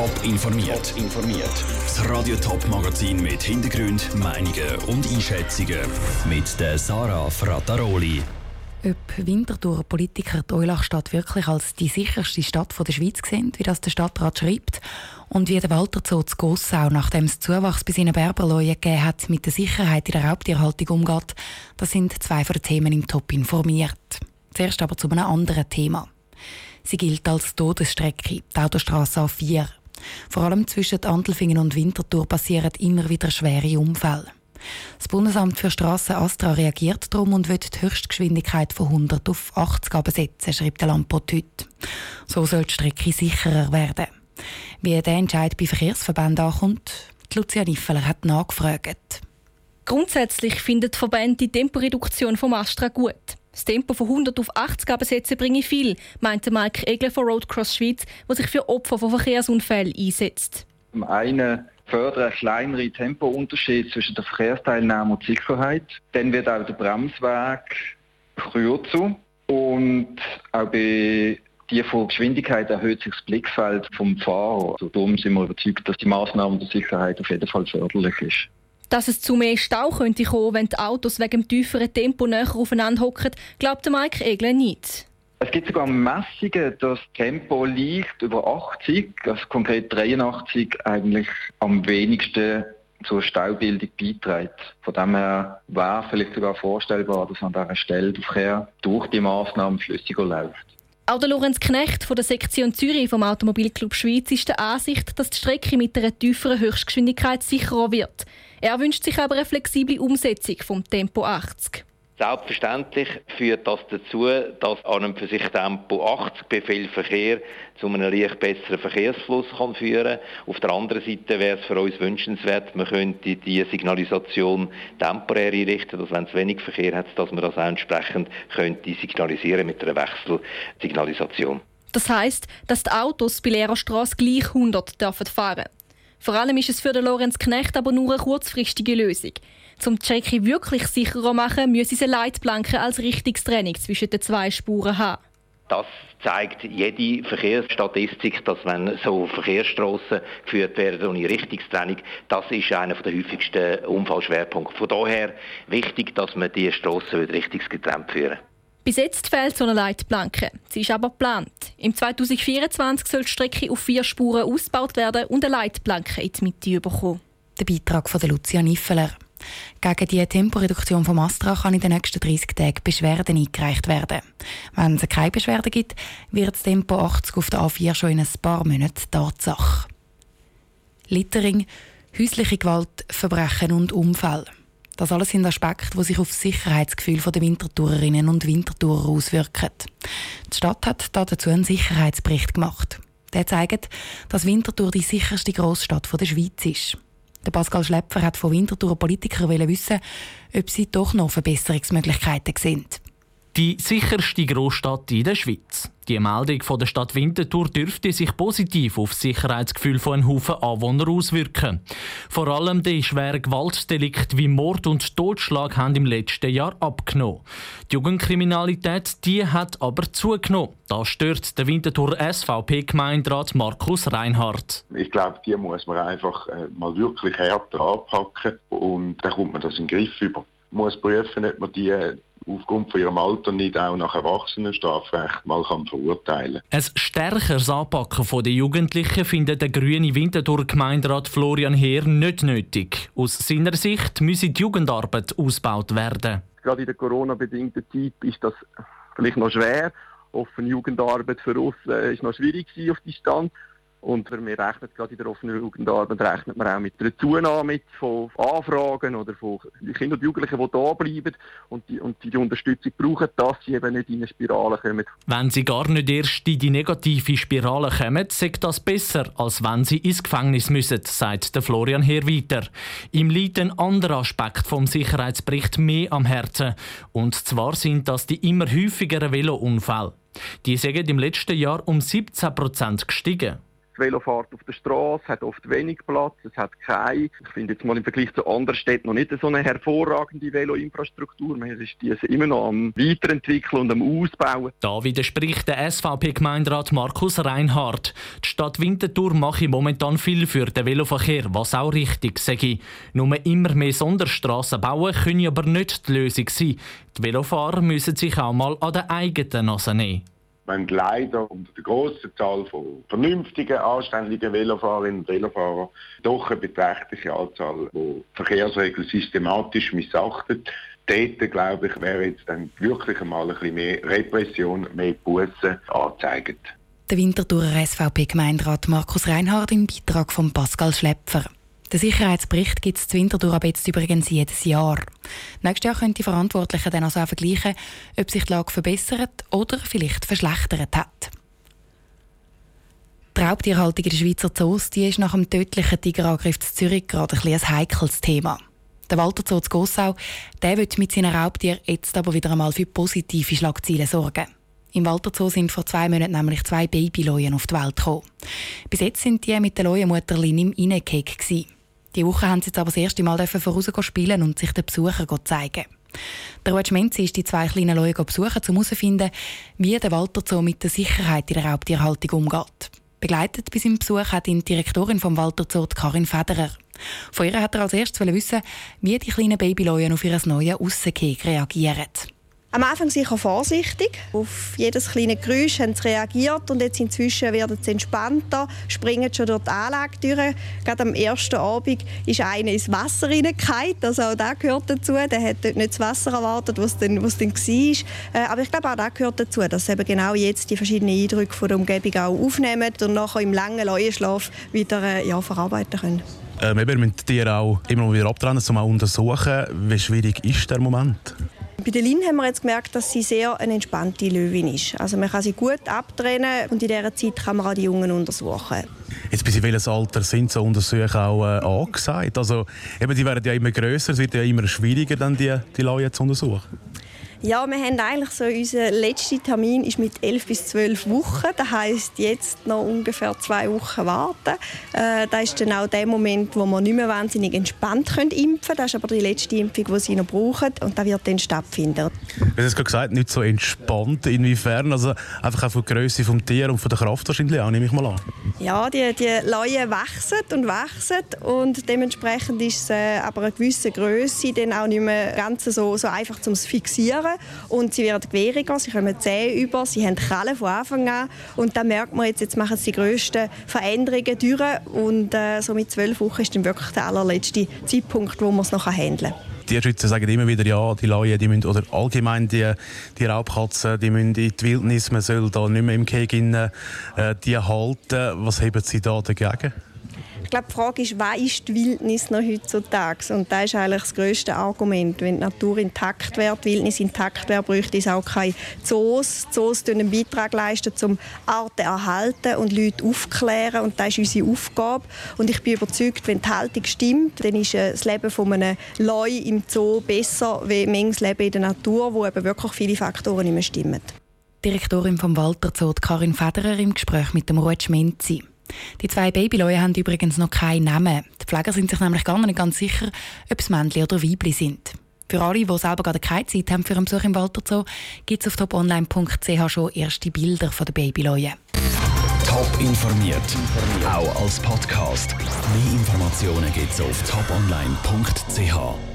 Top informiert. informiert. Das Radio Top Magazin mit Hintergrund, Meinungen und Einschätzungen mit der Sarah Frataroli. Ob Winterthur Politiker die Eulachstadt wirklich als die sicherste Stadt der Schweiz sehen, wie das der Stadtrat schreibt, und wie der Walter Zoo zu Gossau, nachdem es Zuwachs bei seinen Berberleuen gegeben hat, mit der Sicherheit in der Raubtierhaltung umgeht, das sind zwei von den Themen im Top informiert. Zuerst aber zu einem anderen Thema. Sie gilt als Todesstrecke, die Autostrasse A4. Vor allem zwischen Andelfingen und Winterthur passieren immer wieder schwere Unfälle. Das Bundesamt für Strassen Astra reagiert darum und wird die Höchstgeschwindigkeit von 100 auf 80 absetzen, schreibt der Lampot heute. So soll die Strecke sicherer werden. Wie der Entscheid bei Verkehrsverbänden ankommt, Lucia Niffeler hat nachgefragt. Grundsätzlich findet die Verband die Temporeduktion vom Astra gut. Das Tempo von 100 auf 80 Absätze bringe viel, meinte Mike Egler von Roadcross Schweiz, der sich für Opfer von Verkehrsunfällen einsetzt. Zum einen fördern kleinere Tempounterschied zwischen der Verkehrsteilnahme und Sicherheit. Dann wird auch der Bremsweg kürzer und auch bei die von Geschwindigkeit erhöht sich das Blickfeld vom Fahrer. Also darum sind wir überzeugt, dass die Maßnahme der Sicherheit auf jeden Fall förderlich ist. Dass es zu mehr Stau könnte kommen, wenn die Autos wegen dem tieferen Tempo näher aufeinander hocken, glaubt Mike Egler nicht. Es gibt sogar Messungen, dass das Tempo liegt über 80, also konkret 83, eigentlich am wenigsten zur Staubildung beiträgt. Von dem her wäre vielleicht sogar vorstellbar, dass an dieser Stelle der Verkehr durch die Maßnahmen flüssiger läuft. Auch der Lorenz Knecht von der Sektion Zürich vom Automobilclub Schweiz ist der Ansicht, dass die Strecke mit einer tieferen Höchstgeschwindigkeit sicherer wird. Er wünscht sich aber eine flexible Umsetzung vom Tempo 80. Selbstverständlich führt das dazu, dass an einem für sich Tempo 80 bei viel Verkehr zu einem leicht besseren Verkehrsfluss kann führen Auf der anderen Seite wäre es für uns wünschenswert, man könnte die Signalisation temporär einrichten, dass wenn es wenig Verkehr hat, dass man das auch entsprechend könnte signalisieren mit einer Wechselsignalisation. Das heißt, dass die Autos bei leerer Straße gleich 100 dürfen fahren vor allem ist es für den Lorenz Knecht aber nur eine kurzfristige Lösung. Um die Strecke wirklich sicherer machen, müssen sie Leitplanken als Richtungstraining zwischen den zwei Spuren haben. Das zeigt jede Verkehrsstatistik, dass wenn so Verkehrsstraßen geführt werden ohne Richtungstrennung, das ist einer der häufigsten Unfallschwerpunkte. Von daher wichtig, dass man diese Straßen richtungsgetrennt führen. Bis jetzt fehlt so eine Leitplanke. Sie ist aber geplant. Im 2024 soll die Strecke auf vier Spuren ausgebaut werden und eine Leitplanke in die Mitte bekommen. Der Beitrag von Lucia Niffeler. Gegen die Temporeduktion vom Astra kann in den nächsten 30 Tagen Beschwerden eingereicht werden. Wenn es keine Beschwerden gibt, wird das Tempo 80 auf der A4 schon in ein paar Monaten Tatsache. Littering, häusliche Gewalt, Verbrechen und Unfälle. Das alles sind Aspekte, die sich auf das Sicherheitsgefühl der Wintertourerinnen und Wintertourer auswirken. Die Stadt hat dazu einen Sicherheitsbericht gemacht. Der zeigt, dass Winterthur die sicherste Großstadt der Schweiz ist. Der Pascal Schlepfer hat von Winterthur Politikern wissen, ob sie doch noch Verbesserungsmöglichkeiten sehen. Die sicherste Großstadt in der Schweiz. Die Meldung von der Stadt Winterthur dürfte sich positiv auf das Sicherheitsgefühl von einem Haufen Anwohner auswirken. Vor allem die schweren Gewaltdelikte wie Mord und Totschlag haben im letzten Jahr abgenommen. Die Jugendkriminalität die hat aber zugenommen. Das stört der Winterthur SVP-Gemeinderat Markus Reinhardt. Ich glaube, die muss man einfach äh, mal wirklich härter anpacken und dann kommt man das in den Griff über. Man muss prüfen, ob man die aufgrund von ihrem Alter nicht auch nach Erwachsenenstrafrecht mal kann verurteilen Ein stärkeres Anpacken der Jugendlichen findet der grüne Winterthur-Gemeinderat Florian Heer nicht nötig. Aus seiner Sicht müsse die Jugendarbeit ausgebaut werden. Gerade in der Corona-bedingten Zeit ist das vielleicht noch schwer. Offene Jugendarbeit für uns äh, ist noch schwierig auf Distanz. Und wir rechnen gerade in der offenen Jugendarbeit rechnet man auch mit einer Zunahme von Anfragen oder von Kindern und Jugendlichen, die da bleiben und die, und die, Unterstützung brauchen, dass sie eben nicht in eine Spirale kommen. Wenn sie gar nicht erst in die negative Spirale kommen, sagt das besser, als wenn sie ins Gefängnis müssen, sagt der Florian Heer weiter. Ihm liegt ein anderer Aspekt vom Sicherheitsbericht mehr am Herzen. Und zwar sind das die immer häufigeren Velounfälle. Die sind im letzten Jahr um 17 Prozent gestiegen. Velofahrt auf der Straße, hat oft wenig Platz, es hat keine. Ich finde jetzt mal im Vergleich zu anderen Städten noch nicht so eine hervorragende Veloinfrastruktur. Man ist diese immer noch am Weiterentwickeln und am Ausbauen. Da widerspricht der SVP-Gemeinderat Markus Reinhardt. Die Stadt Winterthur mache momentan viel für den Veloverkehr, was auch richtig sage. Nur immer mehr Sonderstraßen bauen können aber nicht die Lösung sein. Die Velofahrer müssen sich auch mal an der eigenen Nase nehmen. Wir haben leider unter der grossen Zahl von vernünftigen, anständigen Velofahrerinnen und Velofahrern doch eine beträchtliche Anzahl, die Verkehrsregeln systematisch missachtet. Dort, glaube ich, wäre jetzt dann wirklich einmal ein bisschen mehr Repression, mehr Bussen angezeigt. Der Winterthurer SVP-Gemeinderat Markus Reinhardt im Beitrag von Pascal Schlepfer. Den Sicherheitsbericht gibt es zu Winterthur aber jetzt übrigens jedes Jahr. Nächstes Jahr können die Verantwortlichen dann also auch vergleichen, ob sich die Lage verbessert oder vielleicht verschlechtert hat. Die Raubtierhaltung in der Schweizer Zoos die ist nach dem tödlichen Tigerangriff in Zürich gerade ein, ein heikles Thema. Der Walter Zoo Gossau der wird mit seinen Raubtieren jetzt aber wieder einmal für positive Schlagzeilen sorgen. Im Walter Zoo sind vor zwei Monaten nämlich zwei Babyleuen auf die Welt gekommen. Bis jetzt sind die mit der Leuenmutter Lin im Innenkeck. Die Woche haben sie jetzt aber das erste Mal vorausgehen spielen und sich den Besuchern zeigen. Der Ruud Schmenzi ist die zwei kleinen Leute besuchen, um herauszufinden, wie der Walter Zoo mit der Sicherheit in der Raubtierhaltung umgeht. Begleitet bei seinem Besuch hat ihn die Direktorin vom Walter Zoo, Karin Federer. Von ihr hat er als erstes wissen, wie die kleinen Babyleuen auf ihr neues Aussenkick reagieren. Am Anfang sicher vorsichtig. Auf jedes kleine Geräusch haben sie reagiert und jetzt inzwischen werden sie entspannter, springen schon durch die Anlage durch. Gerade am ersten Abend ist einer ins Wasser hineingefallen, also auch das gehört dazu. Der hat dort nicht das Wasser erwartet, was dann, was dann war. Äh, aber ich glaube, auch das gehört dazu, dass sie eben genau jetzt die verschiedenen Eindrücke von der Umgebung auch aufnehmen und nachher im langen Leuenschlaf wieder äh, ja, verarbeiten können. Ähm, wir müssen die Tiere auch immer wieder abtrennen, um auch untersuchen. Wie schwierig ist der Moment? Bei der Lin haben wir jetzt gemerkt, dass sie sehr eine entspannte Löwin ist. Also man kann sie gut abtrennen und in dieser Zeit kann man auch die Jungen untersuchen. Jetzt bis in welches Alter sind so Untersuchungen auch äh, angesagt? Also eben, die werden ja immer größer, es wird ja immer schwieriger, dann die, die Leute zu untersuchen. Ja, wir haben eigentlich so, unser letzter Termin ist mit 11 bis 12 Wochen. Das heisst, jetzt noch ungefähr zwei Wochen warten. Äh, das ist dann auch der Moment, wo wir nicht mehr wahnsinnig entspannt können impfen können. Das ist aber die letzte Impfung, die sie noch brauchen. Und das wird dann stattfinden. Du hast gerade gesagt, nicht so entspannt. Inwiefern? Also einfach auch von der Größe des Tiers und von der Kraft wahrscheinlich auch, nehme ich mal an. Ja, die, die Leuen wachsen und wachsen. Und dementsprechend ist es äh, aber eine gewisse Größe dann auch nicht mehr ganz so, so einfach zum Fixieren Ohren und sie werden gewehriger, sie kommen Zähne über, sie haben Krallen von Anfang an und dann merkt man jetzt, jetzt machen sie die grössten Veränderungen durch und äh, so mit zwölf Wochen ist dann wirklich der allerletzte Zeitpunkt, wo man es noch handeln kann. Die Schützen sagen immer wieder, ja, die Laien, die müssen, oder allgemein die, die Raubkatzen, die müssen in die Wildnis, man soll da nicht mehr im Keg äh, die halten. Was haben Sie da dagegen? Ich glaube, die Frage ist, was ist die Wildnis noch heutzutage? Und das ist eigentlich das grösste Argument. Wenn die Natur intakt wäre, die Wildnis intakt wäre, bräuchte es auch keine Zoos. Zoos leisten einen Beitrag leisten, um Arten erhalten und Leute aufklären. Und das ist unsere Aufgabe. Und ich bin überzeugt, wenn die Haltung stimmt, dann ist das Leben von einem Leu im Zoo besser als manches Leben in der Natur, wo eben wirklich viele Faktoren nicht mehr stimmen. Direktorin vom Walter Zoo, Karin Federer, im Gespräch mit dem Ruud Schmenzi. Die zwei Babyleute haben übrigens noch keinen Namen. Die Pfleger sind sich nämlich gar nicht ganz sicher, ob es Männchen oder Weibli sind. Für alle, die selber gerade keine Zeit haben für einen Besuch im Walter Zoo, gibt es auf toponline.ch schon erste Bilder von den Babyleuten. Top informiert, auch als Podcast. Mehr Informationen gibt es auf toponline.ch.